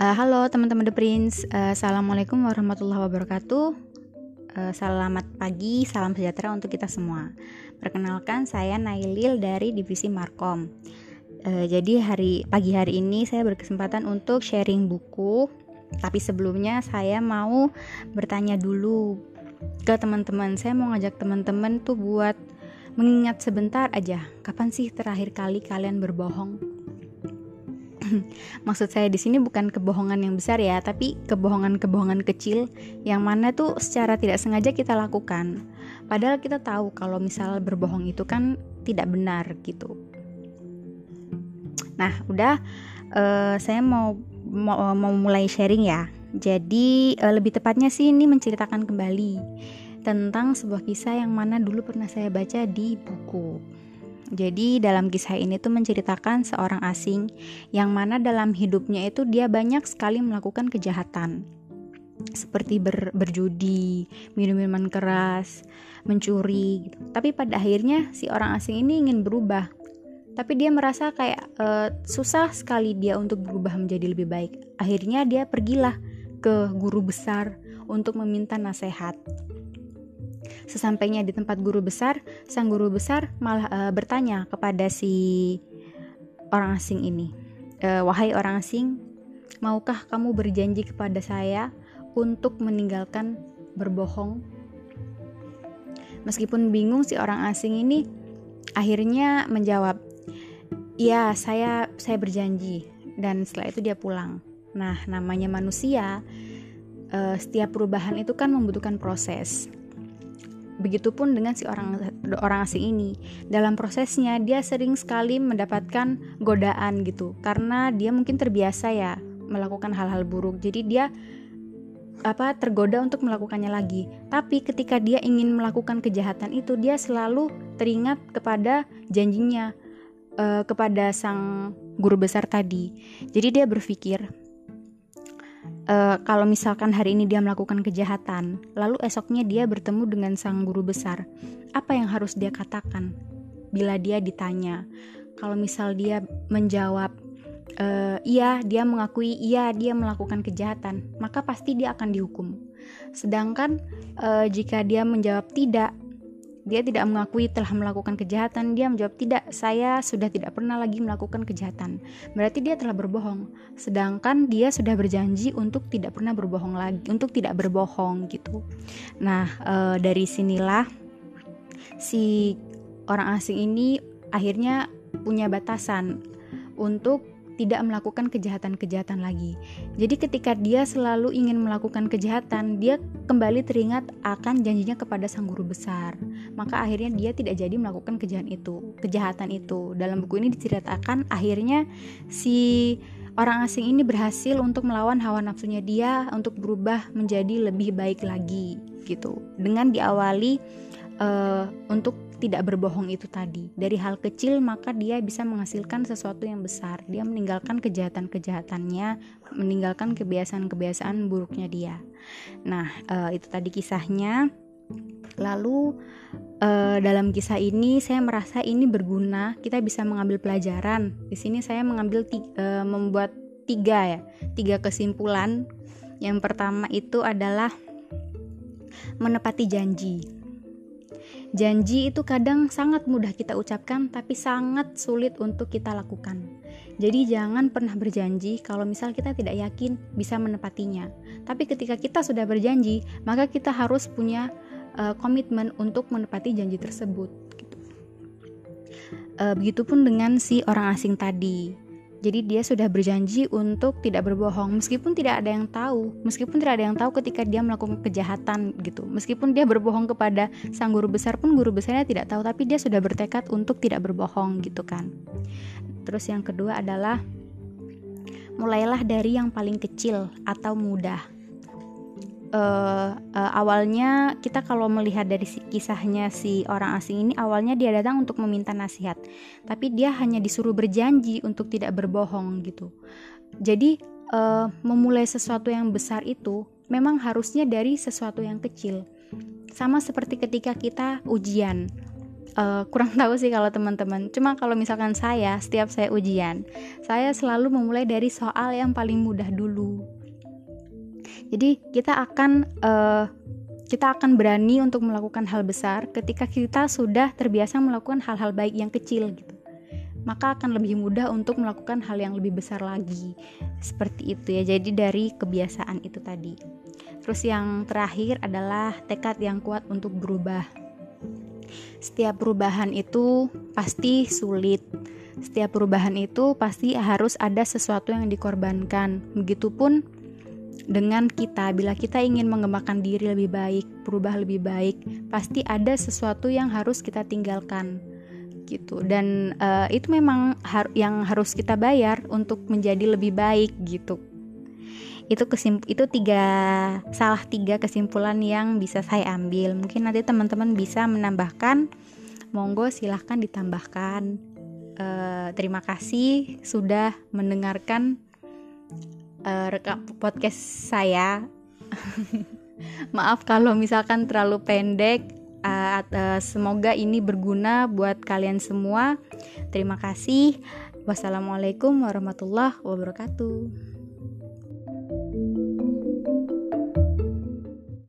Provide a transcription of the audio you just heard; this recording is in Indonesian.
Uh, halo teman-teman The Prince, uh, Assalamualaikum warahmatullahi wabarakatuh. Uh, Selamat pagi, salam sejahtera untuk kita semua. Perkenalkan saya Nailil dari Divisi Markom. Uh, Jadi hari pagi hari ini saya berkesempatan untuk sharing buku. Tapi sebelumnya saya mau bertanya dulu ke teman-teman. Saya mau ngajak teman-teman tuh buat mengingat sebentar aja. Kapan sih terakhir kali kalian berbohong? maksud saya di sini bukan kebohongan yang besar ya, tapi kebohongan-kebohongan kecil yang mana tuh secara tidak sengaja kita lakukan. Padahal kita tahu kalau misal berbohong itu kan tidak benar gitu. Nah, udah uh, saya mau, mau mau mulai sharing ya. Jadi uh, lebih tepatnya sih ini menceritakan kembali tentang sebuah kisah yang mana dulu pernah saya baca di buku. Jadi dalam kisah ini tuh menceritakan seorang asing yang mana dalam hidupnya itu dia banyak sekali melakukan kejahatan seperti ber, berjudi, minum minuman keras, mencuri gitu. Tapi pada akhirnya si orang asing ini ingin berubah. Tapi dia merasa kayak uh, susah sekali dia untuk berubah menjadi lebih baik. Akhirnya dia pergilah ke guru besar untuk meminta nasihat. Sesampainya di tempat guru besar, sang guru besar malah e, bertanya kepada si orang asing ini, e, "Wahai orang asing, maukah kamu berjanji kepada saya untuk meninggalkan berbohong?" Meskipun bingung si orang asing ini akhirnya menjawab, "Iya, saya saya berjanji." Dan setelah itu dia pulang. Nah, namanya manusia, uh, setiap perubahan itu kan membutuhkan proses. Begitupun dengan si orang orang asing ini. Dalam prosesnya dia sering sekali mendapatkan godaan gitu karena dia mungkin terbiasa ya melakukan hal-hal buruk. Jadi dia apa tergoda untuk melakukannya lagi. Tapi ketika dia ingin melakukan kejahatan itu dia selalu teringat kepada janjinya uh, kepada sang guru besar tadi. Jadi dia berpikir uh, kalau misalkan hari ini dia melakukan kejahatan, lalu esoknya dia bertemu dengan sang guru besar, apa yang harus dia katakan? Bila dia ditanya, kalau misal dia menjawab, uh, iya, dia mengakui iya dia melakukan kejahatan, maka pasti dia akan dihukum. Sedangkan uh, jika dia menjawab tidak, dia tidak mengakui telah melakukan kejahatan. Dia menjawab, "Tidak, saya sudah tidak pernah lagi melakukan kejahatan." Berarti dia telah berbohong. Sedangkan dia sudah berjanji untuk tidak pernah berbohong lagi, untuk tidak berbohong gitu. Nah, e, dari sinilah si orang asing ini akhirnya punya batasan untuk tidak melakukan kejahatan-kejahatan lagi. Jadi ketika dia selalu ingin melakukan kejahatan, dia kembali teringat akan janjinya kepada sang guru besar. Maka akhirnya dia tidak jadi melakukan kejahatan itu, kejahatan itu. Dalam buku ini diceritakan akhirnya si orang asing ini berhasil untuk melawan hawa nafsunya dia untuk berubah menjadi lebih baik lagi gitu. Dengan diawali uh, untuk tidak berbohong itu tadi. Dari hal kecil maka dia bisa menghasilkan sesuatu yang besar. Dia meninggalkan kejahatan-kejahatannya, meninggalkan kebiasaan-kebiasaan buruknya dia. Nah, uh, itu tadi kisahnya. Lalu uh, dalam kisah ini saya merasa ini berguna, kita bisa mengambil pelajaran. Di sini saya mengambil uh, membuat tiga ya, tiga kesimpulan. Yang pertama itu adalah menepati janji. Janji itu kadang sangat mudah kita ucapkan, tapi sangat sulit untuk kita lakukan. Jadi, jangan pernah berjanji kalau misal kita tidak yakin bisa menepatinya. Tapi, ketika kita sudah berjanji, maka kita harus punya uh, komitmen untuk menepati janji tersebut. Gitu. Uh, begitupun dengan si orang asing tadi jadi dia sudah berjanji untuk tidak berbohong meskipun tidak ada yang tahu, meskipun tidak ada yang tahu ketika dia melakukan kejahatan gitu. Meskipun dia berbohong kepada sang guru besar pun guru besarnya tidak tahu, tapi dia sudah bertekad untuk tidak berbohong gitu kan. Terus yang kedua adalah mulailah dari yang paling kecil atau mudah uh, uh, awalnya kita kalau melihat dari kisahnya si orang asing ini awalnya dia datang untuk meminta nasihat. Tapi dia hanya disuruh berjanji untuk tidak berbohong gitu. Jadi uh, memulai sesuatu yang besar itu memang harusnya dari sesuatu yang kecil. Sama seperti ketika kita ujian. Uh, kurang tahu sih kalau teman-teman. Cuma kalau misalkan saya setiap saya ujian saya selalu memulai dari soal yang paling mudah dulu jadi kita akan uh, kita akan berani untuk melakukan hal besar ketika kita sudah terbiasa melakukan hal-hal baik yang kecil gitu. Maka akan lebih mudah untuk melakukan hal yang lebih besar lagi. Seperti itu ya jadi dari kebiasaan itu tadi. Terus yang terakhir adalah tekad yang kuat untuk berubah. Setiap perubahan itu pasti sulit. Setiap perubahan itu pasti harus ada sesuatu yang dikorbankan. Begitupun dengan kita bila kita ingin mengembangkan diri lebih baik, berubah lebih baik, pasti ada sesuatu yang harus kita tinggalkan gitu. Dan uh, itu memang har yang harus kita bayar untuk menjadi lebih baik gitu. Itu itu tiga salah tiga kesimpulan yang bisa saya ambil. Mungkin nanti teman-teman bisa menambahkan. Monggo silahkan ditambahkan. Uh, terima kasih sudah mendengarkan uh, rekam podcast saya. Maaf kalau misalkan terlalu pendek. Uh, uh, semoga ini berguna buat kalian semua. Terima kasih. Wassalamualaikum warahmatullahi wabarakatuh.